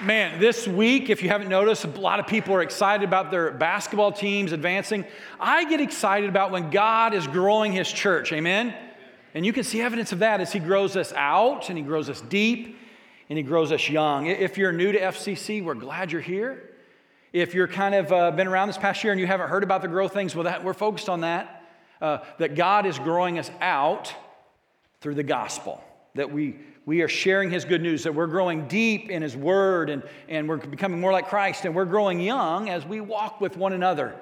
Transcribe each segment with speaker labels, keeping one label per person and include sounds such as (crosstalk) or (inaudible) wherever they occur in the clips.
Speaker 1: Man, this week, if you haven't noticed, a lot of people are excited about their basketball teams advancing. I get excited about when God is growing his church. Amen? And you can see evidence of that as he grows us out and he grows us deep and he grows us young. If you're new to FCC, we're glad you're here. If you're kind of uh, been around this past year and you haven't heard about the growth things, well, that, we're focused on that. Uh, that God is growing us out through the gospel. That we we are sharing his good news, that we're growing deep in his word and, and we're becoming more like Christ, and we're growing young as we walk with one another.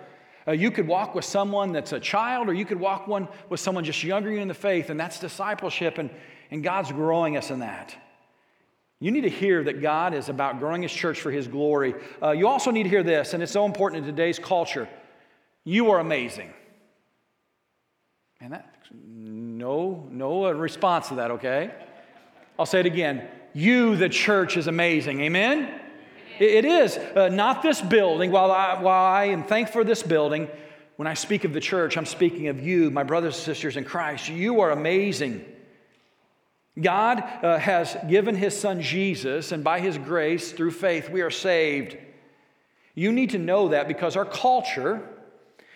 Speaker 1: Uh, you could walk with someone that's a child, or you could walk one with someone just younger you in the faith, and that's discipleship, and, and God's growing us in that. You need to hear that God is about growing his church for his glory. Uh, you also need to hear this, and it's so important in today's culture. You are amazing. And that, no, no response to that, okay? I'll say it again. You, the church, is amazing. Amen? It is. Uh, not this building. While I, while I am thankful for this building, when I speak of the church, I'm speaking of you, my brothers and sisters in Christ. You are amazing. God uh, has given his son Jesus, and by his grace, through faith, we are saved. You need to know that because our culture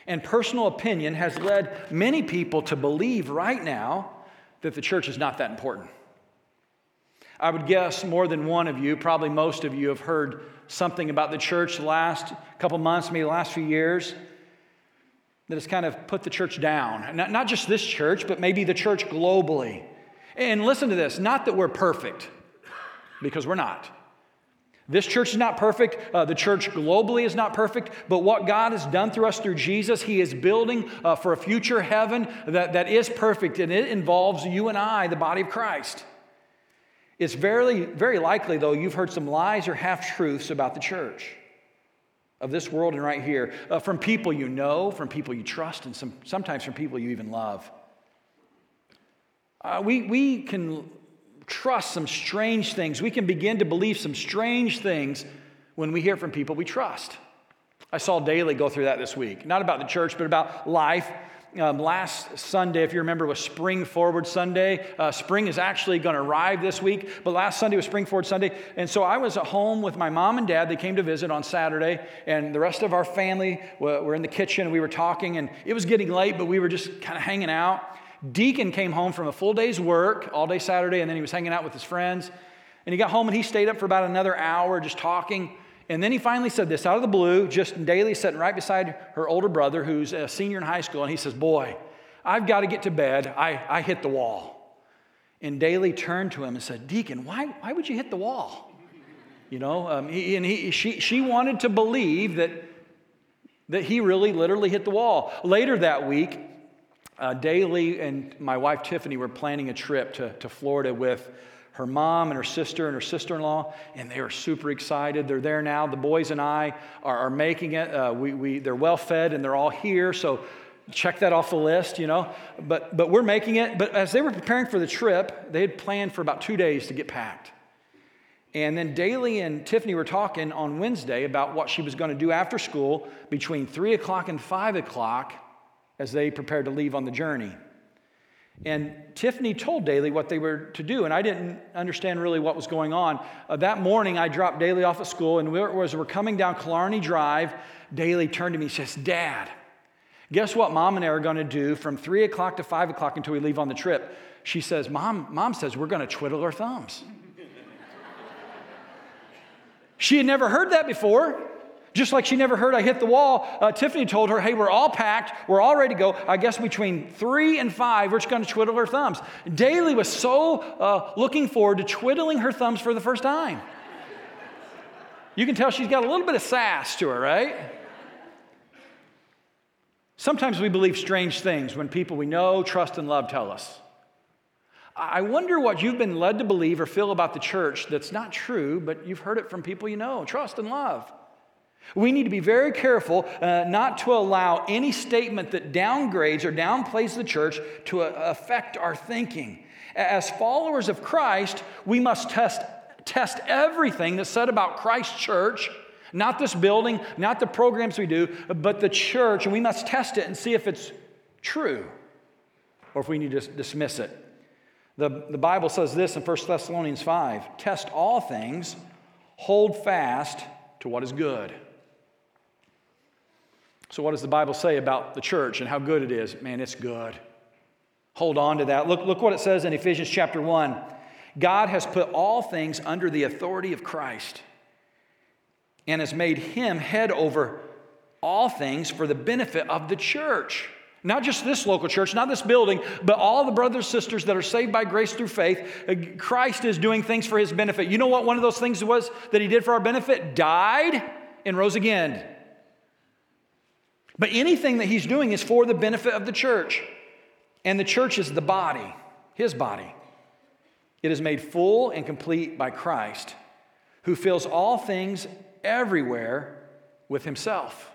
Speaker 1: and personal opinion has led many people to believe right now that the church is not that important. I would guess more than one of you, probably most of you, have heard something about the church the last couple months, maybe the last few years, that has kind of put the church down. Not, not just this church, but maybe the church globally. And listen to this not that we're perfect, because we're not. This church is not perfect. Uh, the church globally is not perfect. But what God has done through us through Jesus, He is building uh, for a future heaven that, that is perfect. And it involves you and I, the body of Christ. It's very, very likely, though, you've heard some lies or half truths about the church of this world and right here uh, from people you know, from people you trust, and some, sometimes from people you even love. Uh, we, we can trust some strange things. We can begin to believe some strange things when we hear from people we trust. I saw Daly go through that this week, not about the church, but about life um, last Sunday, if you remember, was Spring Forward Sunday. Uh, spring is actually going to arrive this week, but last Sunday was Spring Forward Sunday. And so I was at home with my mom and dad. They came to visit on Saturday, and the rest of our family were in the kitchen. We were talking, and it was getting late, but we were just kind of hanging out. Deacon came home from a full day's work all day Saturday, and then he was hanging out with his friends. And he got home and he stayed up for about another hour just talking. And then he finally said this out of the blue, just Daly sitting right beside her older brother, who's a senior in high school, and he says, Boy, I've got to get to bed. I, I hit the wall. And Daly turned to him and said, Deacon, why, why would you hit the wall? You know, um, he, and he, she, she wanted to believe that, that he really literally hit the wall. Later that week, uh, Daly and my wife Tiffany were planning a trip to, to Florida with her mom and her sister and her sister in law, and they are super excited. They're there now. The boys and I are, are making it. Uh, we, we, they're well fed and they're all here, so check that off the list, you know. But, but we're making it. But as they were preparing for the trip, they had planned for about two days to get packed. And then Daly and Tiffany were talking on Wednesday about what she was going to do after school between 3 o'clock and 5 o'clock as they prepared to leave on the journey. And Tiffany told Daly what they were to do, and I didn't understand really what was going on. Uh, that morning, I dropped Daly off at school, and we were, as we're coming down Killarney Drive, Daly turned to me and says, Dad, guess what mom and I are going to do from 3 o'clock to 5 o'clock until we leave on the trip? She says, Mom, mom says we're going to twiddle our thumbs. (laughs) she had never heard that before. Just like she never heard I hit the wall, uh, Tiffany told her, Hey, we're all packed. We're all ready to go. I guess between three and five, we're just going to twiddle our thumbs. Daly was so uh, looking forward to twiddling her thumbs for the first time. You can tell she's got a little bit of sass to her, right? Sometimes we believe strange things when people we know, trust, and love tell us. I wonder what you've been led to believe or feel about the church that's not true, but you've heard it from people you know, trust, and love. We need to be very careful uh, not to allow any statement that downgrades or downplays the church to uh, affect our thinking. As followers of Christ, we must test, test everything that's said about Christ's church, not this building, not the programs we do, but the church, and we must test it and see if it's true or if we need to dismiss it. The, the Bible says this in 1 Thessalonians 5 test all things hold fast to what is good. So, what does the Bible say about the church and how good it is? Man, it's good. Hold on to that. Look, look what it says in Ephesians chapter 1. God has put all things under the authority of Christ and has made him head over all things for the benefit of the church. Not just this local church, not this building, but all the brothers and sisters that are saved by grace through faith. Uh, Christ is doing things for his benefit. You know what one of those things was that he did for our benefit? Died and rose again. But anything that he's doing is for the benefit of the church. And the church is the body, his body. It is made full and complete by Christ, who fills all things everywhere with himself.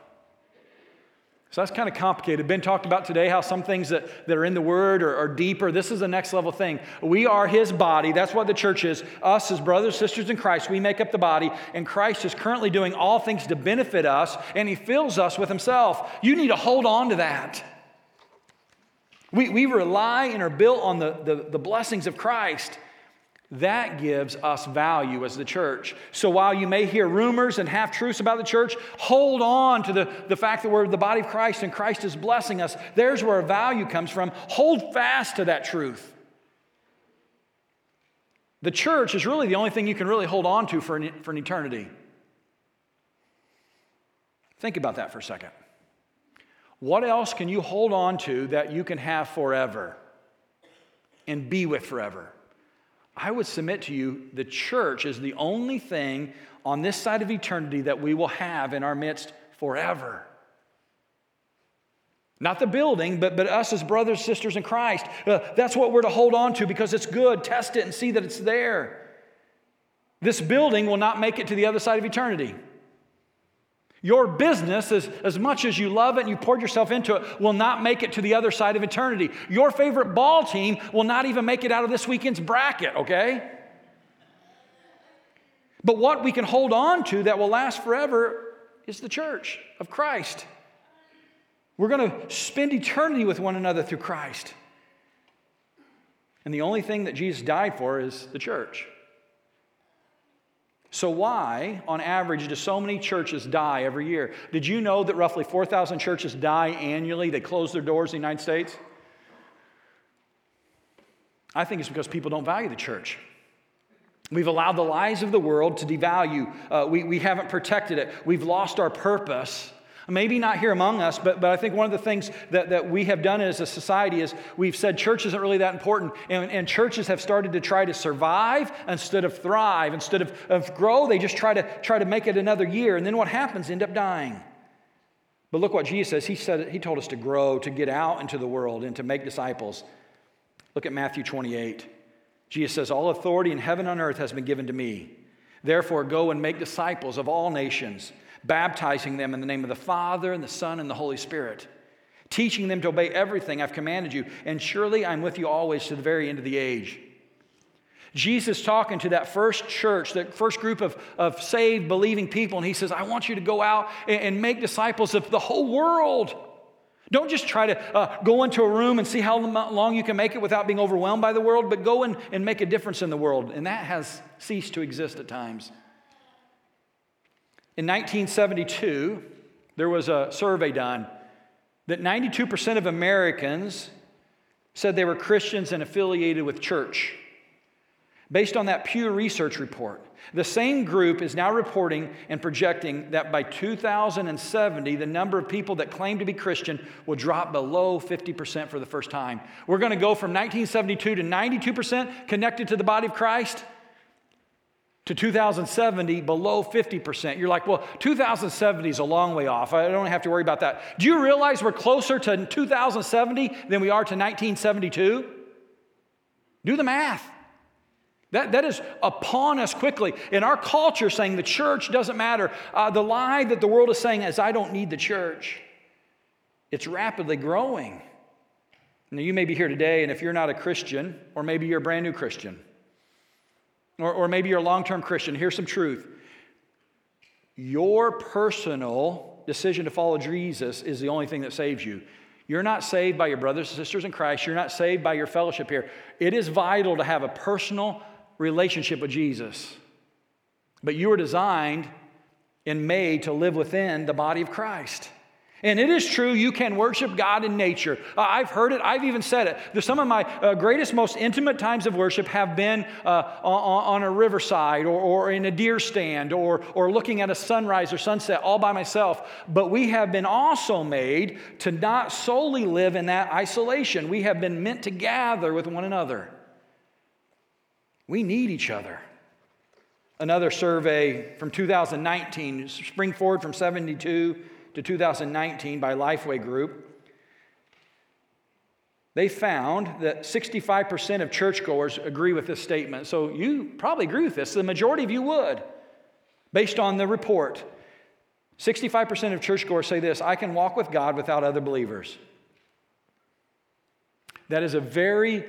Speaker 1: So that's kind of complicated. Ben talked about today how some things that, that are in the Word are, are, deeper. This is the next level thing. We are His body. That's what the church is. Us as brothers, sisters in Christ, we make up the body. And Christ is currently doing all things to benefit us, and He fills us with Himself. You need to hold on to that. We, we rely and are built on the, the, the blessings of Christ. That gives us value as the church. So while you may hear rumors and half truths about the church, hold on to the, the fact that we're the body of Christ and Christ is blessing us. There's where our value comes from. Hold fast to that truth. The church is really the only thing you can really hold on to for an, for an eternity. Think about that for a second. What else can you hold on to that you can have forever and be with forever? I would submit to you the church is the only thing on this side of eternity that we will have in our midst forever. Not the building, but, but us as brothers, sisters in Christ. Uh, that's what we're to hold on to because it's good. Test it and see that it's there. This building will not make it to the other side of eternity. Your business, as, as much as you love it and you poured yourself into it, will not make it to the other side of eternity. Your favorite ball team will not even make it out of this weekend's bracket, okay? But what we can hold on to that will last forever is the church of Christ. We're going to spend eternity with one another through Christ. And the only thing that Jesus died for is the church. So, why, on average, do so many churches die every year? Did you know that roughly 4,000 churches die annually? They close their doors in the United States? I think it's because people don't value the church. We've allowed the lies of the world to devalue. Uh, we, we haven't protected it. We've lost our purpose. Maybe not here among us, but, but I think one of the things that, that we have done as a society is we've said church isn't really that important. And, and churches have started to try to survive instead of thrive. Instead of, of grow, they just try to, try to make it another year. And then what happens? End up dying. But look what Jesus says. He said he told us to grow, to get out into the world, and to make disciples. Look at Matthew 28. Jesus says, All authority in heaven and earth has been given to me. Therefore, go and make disciples of all nations baptizing them in the name of the Father and the Son and the Holy Spirit, teaching them to obey everything I've commanded you, and surely I'm with you always to the very end of the age. Jesus talking to that first church, that first group of, of saved, believing people, and he says, I want you to go out and, and make disciples of the whole world. Don't just try to uh, go into a room and see how long you can make it without being overwhelmed by the world, but go in and make a difference in the world. And that has ceased to exist at times. In 1972, there was a survey done that 92% of Americans said they were Christians and affiliated with church. Based on that Pew Research report, the same group is now reporting and projecting that by 2070, the number of people that claim to be Christian will drop below 50% for the first time. We're going to go from 1972 to 92% connected to the body of Christ to 2070 below 50%. You're like, well, 2070 is a long way off. I don't have to worry about that. Do you realize we're closer to 2070 than we are to 1972? Do the math. That, that is upon us quickly. In our culture, saying the church doesn't matter, uh, the lie that the world is saying is, I don't need the church. It's rapidly growing. Now, you may be here today, and if you're not a Christian, or maybe you're a brand new Christian, or, or maybe you're a long term Christian. Here's some truth your personal decision to follow Jesus is the only thing that saves you. You're not saved by your brothers and sisters in Christ. You're not saved by your fellowship here. It is vital to have a personal relationship with Jesus. but you were designed and made to live within the body of Christ. And it is true, you can worship God in nature. Uh, I've heard it, I've even said it. Some of my uh, greatest, most intimate times of worship have been uh, on, on, a riverside or, or in a deer stand or, or looking at a sunrise or sunset all by myself. But we have been also made to not solely live in that isolation. We have been meant to gather with one another. We need each other. Another survey from 2019, spring forward from 72 to 2019 by Lifeway Group, they found that 65% of churchgoers agree with this statement. So you probably agree with this. The majority of you would, based on the report. 65% of churchgoers say this I can walk with God without other believers. That is a very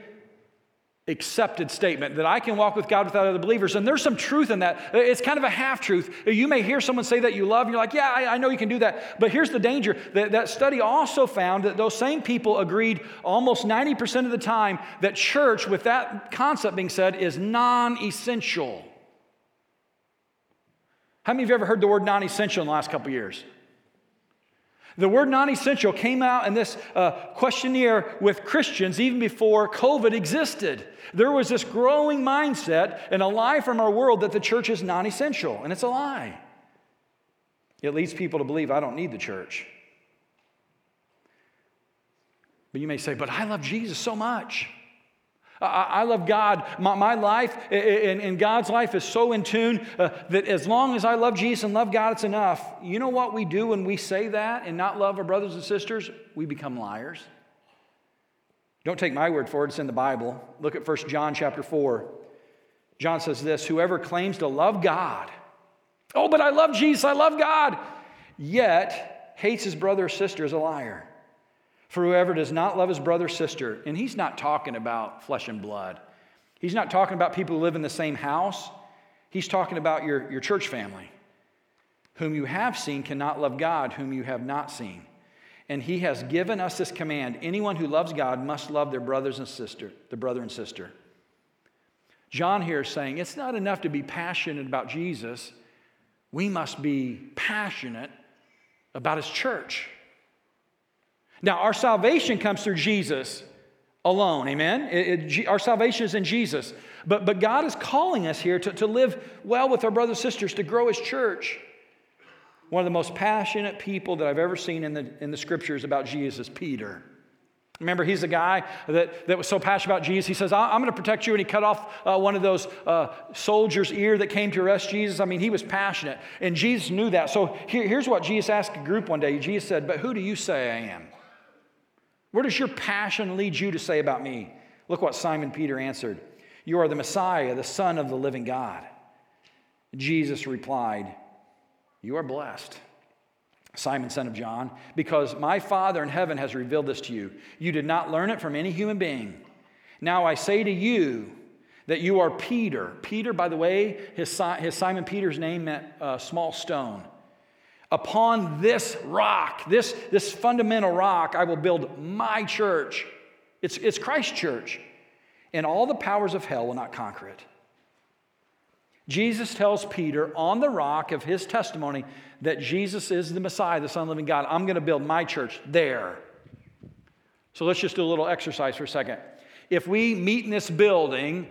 Speaker 1: accepted statement that I can walk with God without other believers. And there's some truth in that. It's kind of a half truth. You may hear someone say that you love, and you're like, yeah, I, I know you can do that. But here's the danger that, that study also found that those same people agreed almost 90% of the time that church, with that concept being said, is non essential. How many of you ever heard the word non essential in the last couple years? The word non essential came out in this uh, questionnaire with Christians even before COVID existed. There was this growing mindset and a lie from our world that the church is non essential, and it's a lie. It leads people to believe I don't need the church. But you may say, but I love Jesus so much. I, love God. My, life and, and, God's life is so in tune uh, that as long as I love Jesus and love God, it's enough. You know what we do when we say that and not love our brothers and sisters? We become liars. Don't take my word for it, it's in the Bible. Look at 1 John chapter 4. John says this Whoever claims to love God, oh, but I love Jesus, I love God, yet hates his brother or sister is a liar. For whoever does not love his brother or sister, and he's not talking about flesh and blood, he's not talking about people who live in the same house, he's talking about your, your church family. Whom you have seen cannot love God, whom you have not seen. And he has given us this command anyone who loves God must love their brothers and sister, the brother and sister. John here is saying it's not enough to be passionate about Jesus, we must be passionate about his church. Now, our salvation comes through Jesus alone, amen? It, it, our salvation is in Jesus. But, but God is calling us here to, to live well with our brothers and sisters, to grow His church. One of the most passionate people that I've ever seen in the, in the scriptures about Jesus, Peter. Remember, he's the guy that, that was so passionate about Jesus. He says, I'm going to protect you. And he cut off uh, one of those uh, soldiers' ear that came to arrest Jesus. I mean, he was passionate. And Jesus knew that. So here, here's what Jesus asked a group one day. Jesus said, But who do you say I am? Where does your passion lead you to say about me? Look what Simon Peter answered You are the Messiah, the Son of the living God. Jesus replied, You are blessed. Simon, son of John, because my Father in heaven has revealed this to you. You did not learn it from any human being. Now I say to you that you are Peter. Peter, by the way, his, his Simon Peter's name meant a small stone. Upon this rock, this, this fundamental rock, I will build my church. It's, it's Christ's church. And all the powers of hell will not conquer it. Jesus tells Peter on the rock of his testimony that Jesus is the Messiah, the Son of the living God. I'm going to build my church there. So let's just do a little exercise for a second. If we meet in this building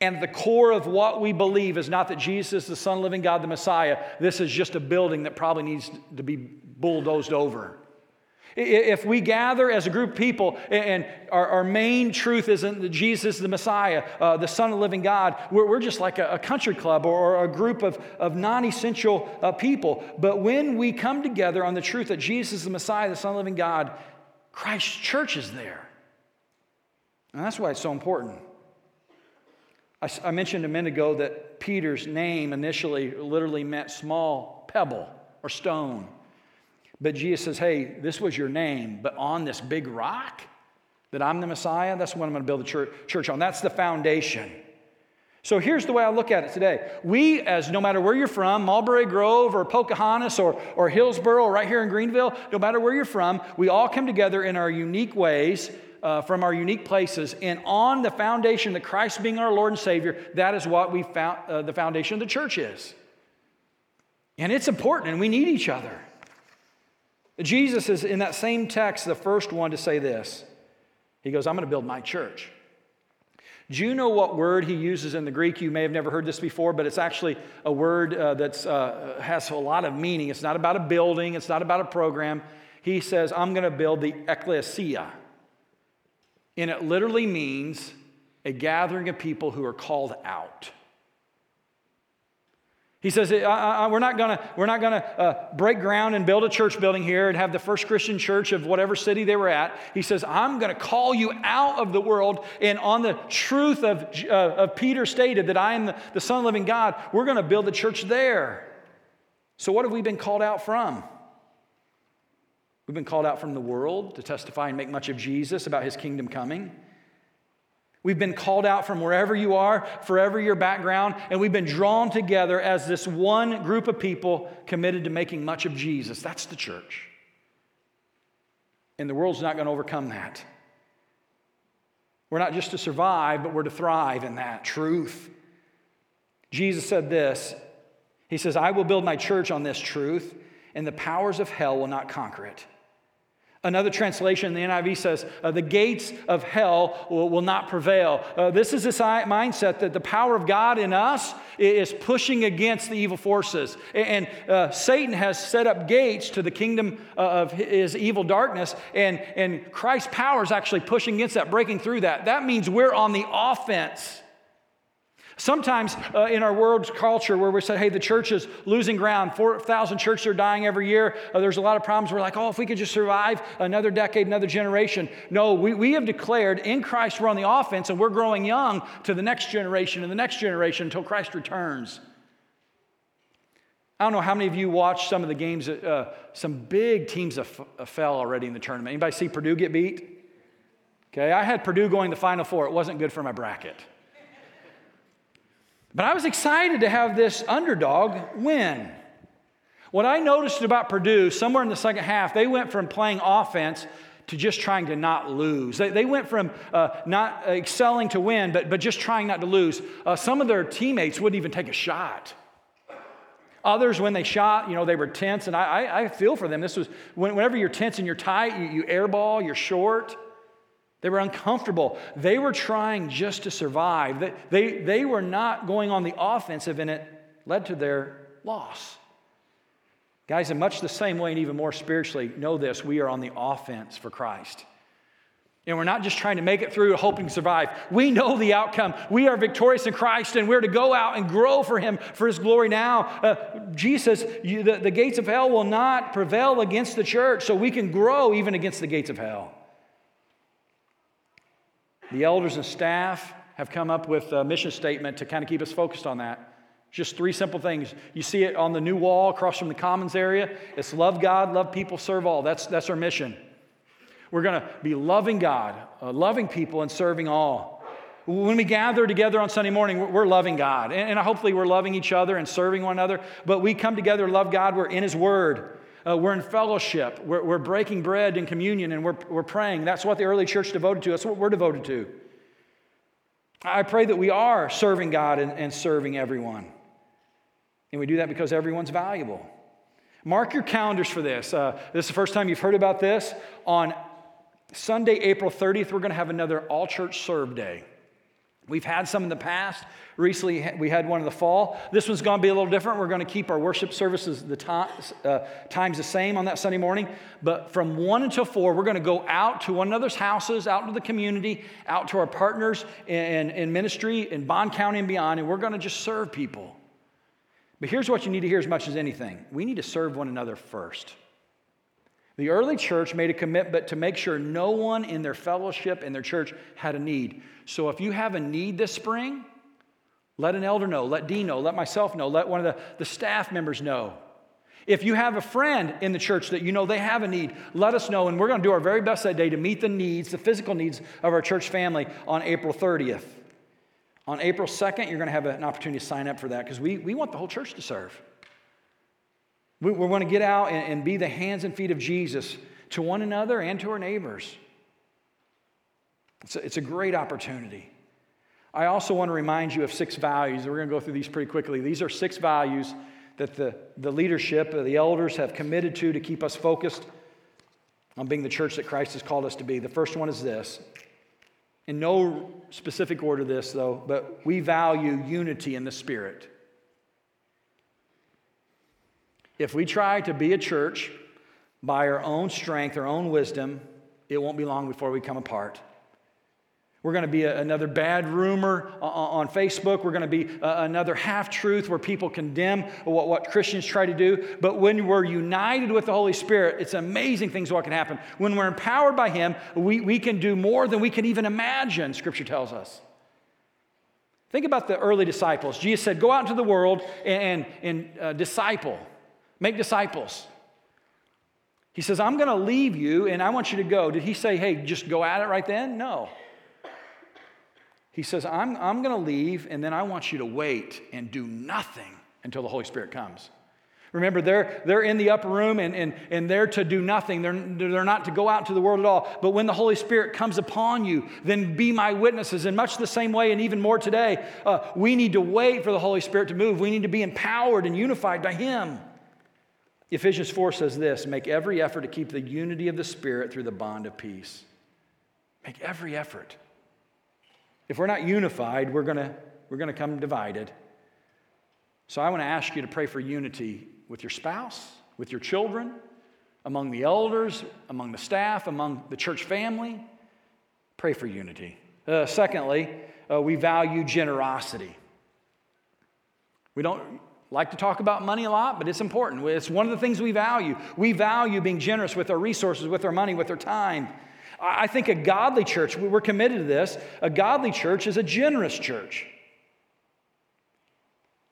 Speaker 1: and the core of what we believe is not that Jesus is the Son of living God, the Messiah. This is just a building that probably needs to be bulldozed over. If we gather as a group of people and our, our main truth isn't that Jesus is the Messiah, uh, the Son of the living God, we're, we're just like a, a, country club or, or, a group of, of non essential uh, people. But when we come together on the truth that Jesus is the Messiah, the Son of the living God, Christ's church is there. And that's why it's so important. I, I mentioned a minute ago that Peter's name initially literally meant small pebble or stone. But Jesus says, hey, this was your name, but on this big rock that I'm the Messiah, that's what I'm going to build the church, church on. That's the foundation. So here's the way I look at it today. We, as no matter where you're from, Mulberry Grove or Pocahontas or, or Hillsboro or right here in Greenville, no matter where you're from, we all come together in our unique ways uh, from our unique places, and on the foundation that Christ being our Lord and Savior, that is what we found uh, the foundation of the church is. And it's important, and we need each other. Jesus is in that same text, the first one to say this. He goes, I'm going to build my church. Do you know what word he uses in the Greek? You may have never heard this before, but it's actually a word uh, that uh, has a lot of meaning. It's not about a building, it's not about a program. He says, I'm going to build the ecclesia. And it literally means a gathering of people who are called out. He says, we're not going gonna uh, break ground and build a church building here and have the first Christian church of whatever city they were at. He says, I'm going to call you out of the world. And on the truth of, uh, of Peter stated that I am the, the Son of the living God, we're going to build the church there. So, what have we been called out from? We've been called out from the world to testify and make much of Jesus about his kingdom coming. We've been called out from wherever you are, forever your background, and we've been drawn together as this one group of people committed to making much of Jesus. That's the church. And the world's not going to overcome that. We're not just to survive, but we're to thrive in that truth. Jesus said this He says, I will build my church on this truth, and the powers of hell will not conquer it. Another translation in the NIV says, uh, the gates of hell will, will not prevail. Uh, this is this mindset that the power of God in us is pushing against the evil forces. And uh, Satan has set up gates to the kingdom uh, of his evil darkness, and, and Christ's power is actually pushing against that, breaking through that. That means we're on the offense. Sometimes uh, in our world's culture, where we say, hey, the church is losing ground, 4,000 churches are dying every year, uh, there's a lot of problems. We're like, oh, if we could just survive another decade, another generation. No, we, we have declared in Christ we're on the offense and we're growing young to the next generation and the next generation until Christ returns. I don't know how many of you watched some of the games. Uh, some big teams fell already in the tournament. Anybody see Purdue get beat? Okay, I had Purdue going to the Final Four. It wasn't good for my bracket. But I was excited to have this underdog win. What I noticed about Purdue, somewhere in the second half, they went from playing offense to just trying to not lose. They, they went from uh, not excelling to win, but, but just trying not to lose. Uh, some of their teammates wouldn't even take a shot. Others, when they shot, you know, they were tense, and I, I, I feel for them. This was whenever you're tense and you're tight, you, you airball, you're short. They were uncomfortable. They were trying just to survive. They, they, they were not going on the offensive, and it led to their loss. Guys, in much the same way, and even more spiritually, know this we are on the offense for Christ. And we're not just trying to make it through hoping to survive. We know the outcome. We are victorious in Christ, and we're to go out and grow for Him for His glory now. Uh, Jesus, you, the, the gates of hell will not prevail against the church, so we can grow even against the gates of hell. The elders and staff have come up with a mission statement to kind of keep us focused on that. Just three simple things. You see it on the new wall across from the Commons area. It's love God, love people, serve all. That's, that's our mission. We're going to be loving God, uh, loving people, and serving all. When we gather together on Sunday morning, we're, loving God. And, and, hopefully, we're loving each other and serving one another. But we come together to love God. We're in His Word. Uh, we're in fellowship. We're, we're, breaking bread in communion and we're, we're praying. That's what the early church devoted to. That's what we're devoted to. I pray that we are serving God and, and serving everyone. And we do that because everyone's valuable. Mark your calendars for this. Uh, this is the first time you've heard about this. On Sunday, April 30th, we're going to have another all church serve day. We've had some in the past. Recently, we had one in the fall. This one's going to be a little different. We're going to keep our worship services the uh, times the same on that Sunday morning. But from 1 until 4, we're going to go out to one another's houses, out to the community, out to our partners in, in ministry, in Bond County and beyond, and we're going to just serve people. But here's what you need to hear as much as anything we need to serve one another first. The early church made a commitment to make sure no one in their fellowship in their church had a need. So if you have a need this spring, let an elder know, let Dean know, let myself know, let one of the, the staff members know. If you have a friend in the church that you know they have a need, let us know. And we're going to do our very best that day to meet the needs, the physical needs of our church family on April 30th. On April 2nd, you're going to have an opportunity to sign up for that because we, we want the whole church to serve. We, we want to get out and, and be the hands and feet of Jesus to one another and to our neighbors. It's a, it's a great opportunity. I also want to remind you of six values. We're going to go through these pretty quickly. These are six values that the, the leadership, the elders have committed to to keep us focused on being the church that Christ has called us to be. The first one is this. In no specific order, this though, but we value unity in the Spirit. If we try to be a church by our own strength, our own wisdom, it won't be long before we come apart. We're going to be a, another bad rumor on, on Facebook. We're going to be a, another half truth where people condemn what, what Christians try to do. But when we're united with the Holy Spirit, it's amazing things what can happen. When we're empowered by Him, we, we can do more than we can even imagine, Scripture tells us. Think about the early disciples. Jesus said, Go out into the world and, and uh, disciple, make disciples. He says, I'm going to leave you and I want you to go. Did he say, Hey, just go at it right then? No. He says, I'm, I'm going to leave, and then I want you to wait and do nothing until the Holy Spirit comes. Remember, they're, they're in the upper room and, and, and they're to do nothing. They're, they're not to go out into the world at all. But when the Holy Spirit comes upon you, then be my witnesses. In much the same way, and even more today, uh, we need to wait for the Holy Spirit to move. We need to be empowered and unified by Him. Ephesians 4 says this make every effort to keep the unity of the Spirit through the bond of peace. Make every effort. If we're not unified, we're going we're going to come divided. So I want to ask you to pray for unity with your spouse, with your children, among the elders, among the staff, among the church family. Pray for unity. Uh, secondly, uh, we value generosity. We don't like to talk about money a lot, but it's important. It's one of the things we value. We value being generous with our resources, with our money, with our time. I think a godly church, we're committed to this, a godly church is a generous church.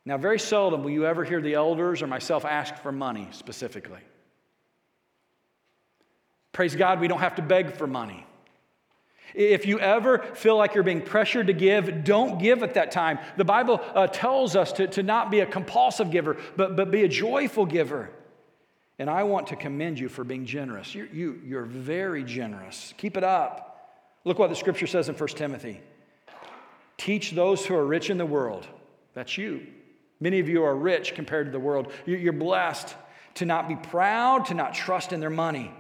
Speaker 1: Now, very seldom will you ever hear the elders or myself ask for money specifically. Praise God, we don't have to beg for money. If you ever feel like you're being pressured to give, don't give at that time. The Bible uh, tells us to, to not be a compulsive giver, but, but be a joyful giver. And I want to commend you for being generous. You're, you, you're very generous. Keep it up. Look what the scripture says in 1 Timothy Teach those who are rich in the world. That's you. Many of you are rich compared to the world. You're blessed to not be proud, to not trust in their money,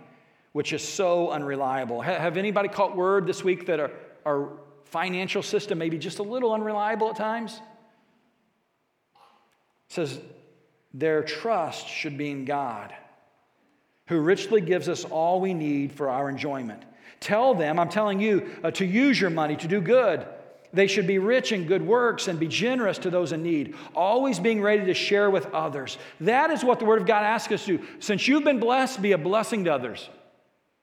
Speaker 1: which is so unreliable. Have anybody caught word this week that our, our financial system may be just a little unreliable at times? It says their trust should be in God who richly gives us all we need for our enjoyment. Tell them, I'm telling you, uh, to use your money to do good. They should be rich in good works and be generous to those in need, always being ready to share with others. That is what the Word of God asks us to do. Since you've been blessed, be a blessing to others.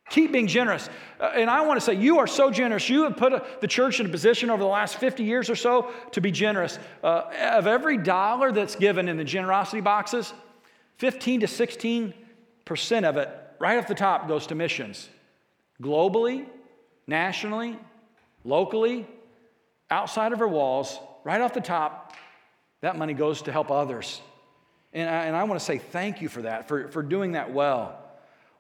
Speaker 1: Keep being generous. Uh, and I want to say, you are so generous. You have put a, the church in a position over the last 50 years or so to be generous. Uh, of every dollar that's given in the generosity boxes, 15 to 16 percent of it, right off the top, goes to missions. Globally, nationally, locally, outside of our walls, right off the top, that money goes to help others. And I, and I want to say thank you for that, for, for doing that well.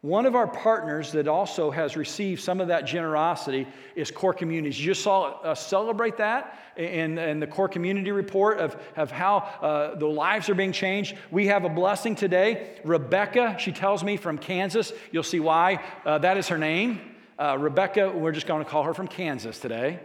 Speaker 1: One of our partners that also has received some of that generosity is Core Communities. You just saw us celebrate that in, in the Core Community report of, of how uh, the lives are being changed. We have a blessing today. Rebecca, she tells me from Kansas. You'll see why. Uh, that is her name. Uh, Rebecca, we're just going to call her from Kansas today.